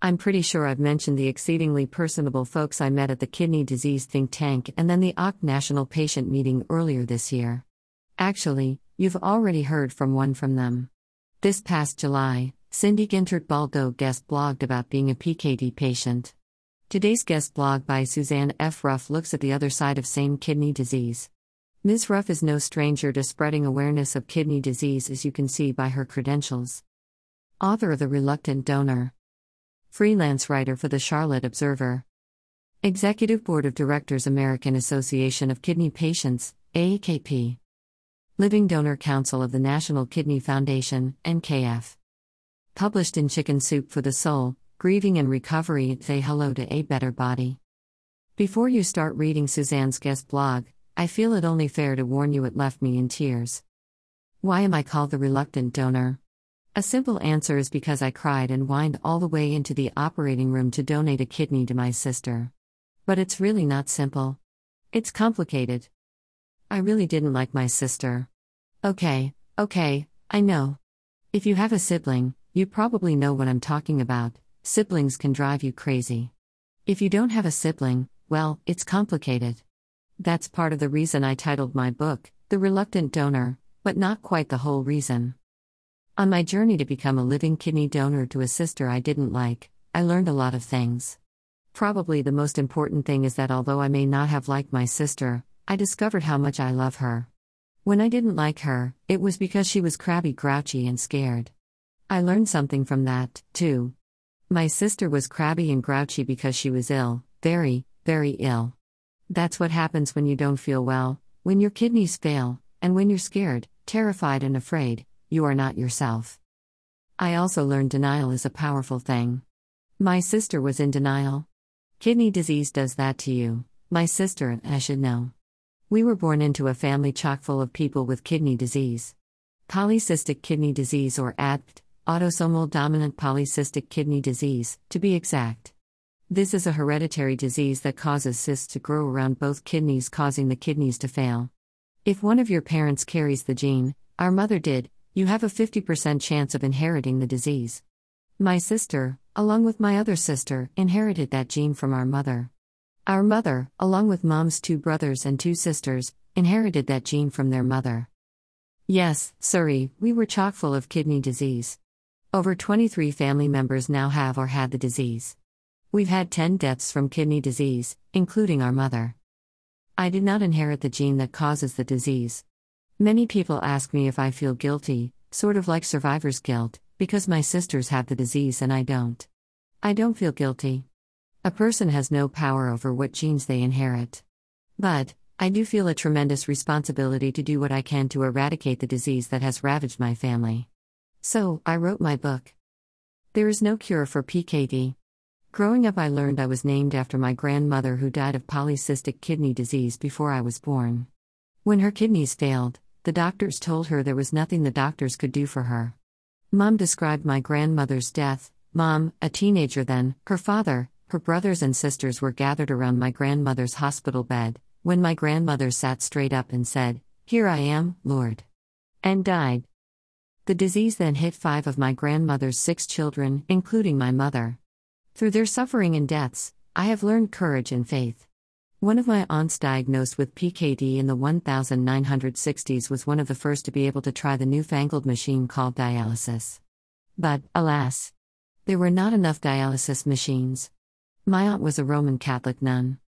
I'm pretty sure I've mentioned the exceedingly personable folks I met at the kidney disease think tank and then the OC National Patient Meeting earlier this year. Actually, you've already heard from one from them. This past July, Cindy Gintert Baldo guest blogged about being a PKD patient. Today's guest blog by Suzanne F. Ruff looks at the other side of same kidney disease. Ms. Ruff is no stranger to spreading awareness of kidney disease, as you can see by her credentials. Author of The Reluctant Donor, freelance writer for the Charlotte Observer, Executive Board of Directors, American Association of Kidney Patients, AAKP, Living Donor Council of the National Kidney Foundation, NKF. Published in Chicken Soup for the Soul, Grieving and Recovery, say hello to a better body. Before you start reading Suzanne's guest blog, I feel it only fair to warn you it left me in tears. Why am I called the reluctant donor? A simple answer is because I cried and whined all the way into the operating room to donate a kidney to my sister. But it's really not simple. It's complicated. I really didn't like my sister. Okay, okay, I know. If you have a sibling, you probably know what I'm talking about. Siblings can drive you crazy. If you don't have a sibling, well, it's complicated. That's part of the reason I titled my book, The Reluctant Donor, but not quite the whole reason. On my journey to become a living kidney donor to a sister I didn't like, I learned a lot of things. Probably the most important thing is that although I may not have liked my sister, I discovered how much I love her. When I didn't like her, it was because she was crabby, grouchy, and scared. I learned something from that, too. My sister was crabby and grouchy because she was ill, very, very ill. That's what happens when you don't feel well, when your kidneys fail, and when you're scared, terrified, and afraid, you are not yourself. I also learned denial is a powerful thing. My sister was in denial. Kidney disease does that to you, my sister, I should know. We were born into a family chock full of people with kidney disease. Polycystic kidney disease, or ADPKD, autosomal dominant polycystic kidney disease, to be exact. This is a hereditary disease that causes cysts to grow around both kidneys, causing the kidneys to fail. If one of your parents carries the gene, our mother did, you have a 50% chance of inheriting the disease. My sister, along with my other sister, inherited that gene from our mother. Our mother, along with mom's two brothers and two sisters, inherited that gene from their mother. Yes, sorry, we were chock full of kidney disease. Over 23 family members now have or had the disease. We've had 10 deaths from kidney disease, including our mother. I did not inherit the gene that causes the disease. Many people ask me if I feel guilty, sort of like survivor's guilt, because my sisters have the disease and I don't. I don't feel guilty. A person has no power over what genes they inherit. But, I do feel a tremendous responsibility to do what I can to eradicate the disease that has ravaged my family. So, I wrote my book. There is no cure for PKD. Growing up, I learned I was named after my grandmother who died of polycystic kidney disease before I was born. When her kidneys failed, the doctors told her there was nothing the doctors could do for her. Mom described my grandmother's death. Mom, a teenager then, her father, her brothers and sisters were gathered around my grandmother's hospital bed, when my grandmother sat straight up and said, Here I am, Lord. And died. The disease then hit five of my grandmother's six children, including my mother. Through their suffering and deaths, I have learned courage and faith. One of my aunts diagnosed with PKD in the 1960s was one of the first to be able to try the newfangled machine called dialysis. But, alas, there were not enough dialysis machines. My aunt was a Roman Catholic nun.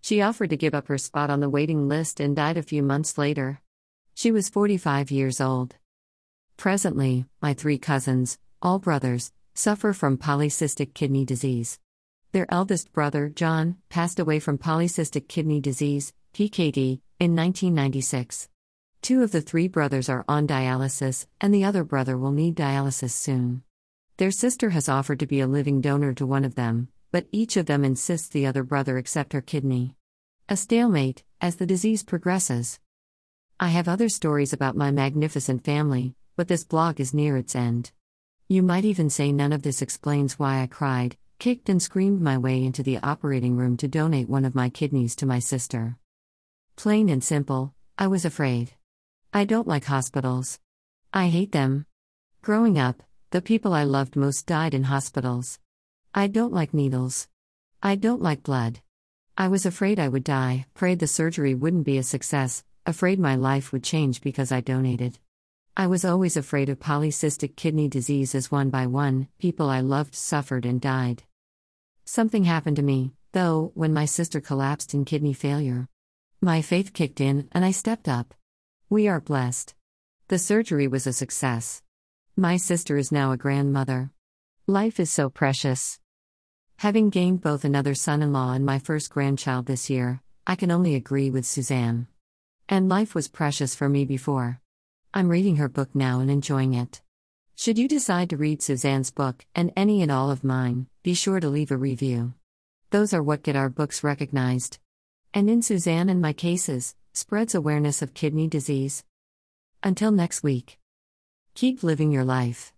She offered to give up her spot on the waiting list and died a few months later. She was 45 years old. Presently, my three cousins, all brothers, suffer from polycystic kidney disease. Their eldest brother, John, passed away from polycystic kidney disease, PKD, in 1996. Two of the three brothers are on dialysis, and the other brother will need dialysis soon. Their sister has offered to be a living donor to one of them, but each of them insists the other brother accept her kidney. A stalemate, as the disease progresses. I have other stories about my magnificent family, but this blog is near its end. You might even say none of this explains why I cried, kicked, and screamed my way into the operating room to donate one of my kidneys to my sister. Plain and simple, I was afraid. I don't like hospitals. I hate them. Growing up, the people I loved most died in hospitals. I don't like needles. I don't like blood. I was afraid I would die, prayed the surgery wouldn't be a success, afraid my life would change because I donated. I was always afraid of polycystic kidney disease as one by one, people I loved suffered and died. Something happened to me, though, when my sister collapsed in kidney failure. My faith kicked in, and I stepped up. We are blessed. The surgery was a success. My sister is now a grandmother. Life is so precious. Having gained both another son in law and my first grandchild this year, I can only agree with Suzanne. And life was precious for me before. I'm reading her book now and enjoying it. Should you decide to read Suzanne's book, and any and all of mine, be sure to leave a review. Those are what get our books recognized. And in Suzanne and my cases, spreads awareness of kidney disease. Until next week. Keep living your life.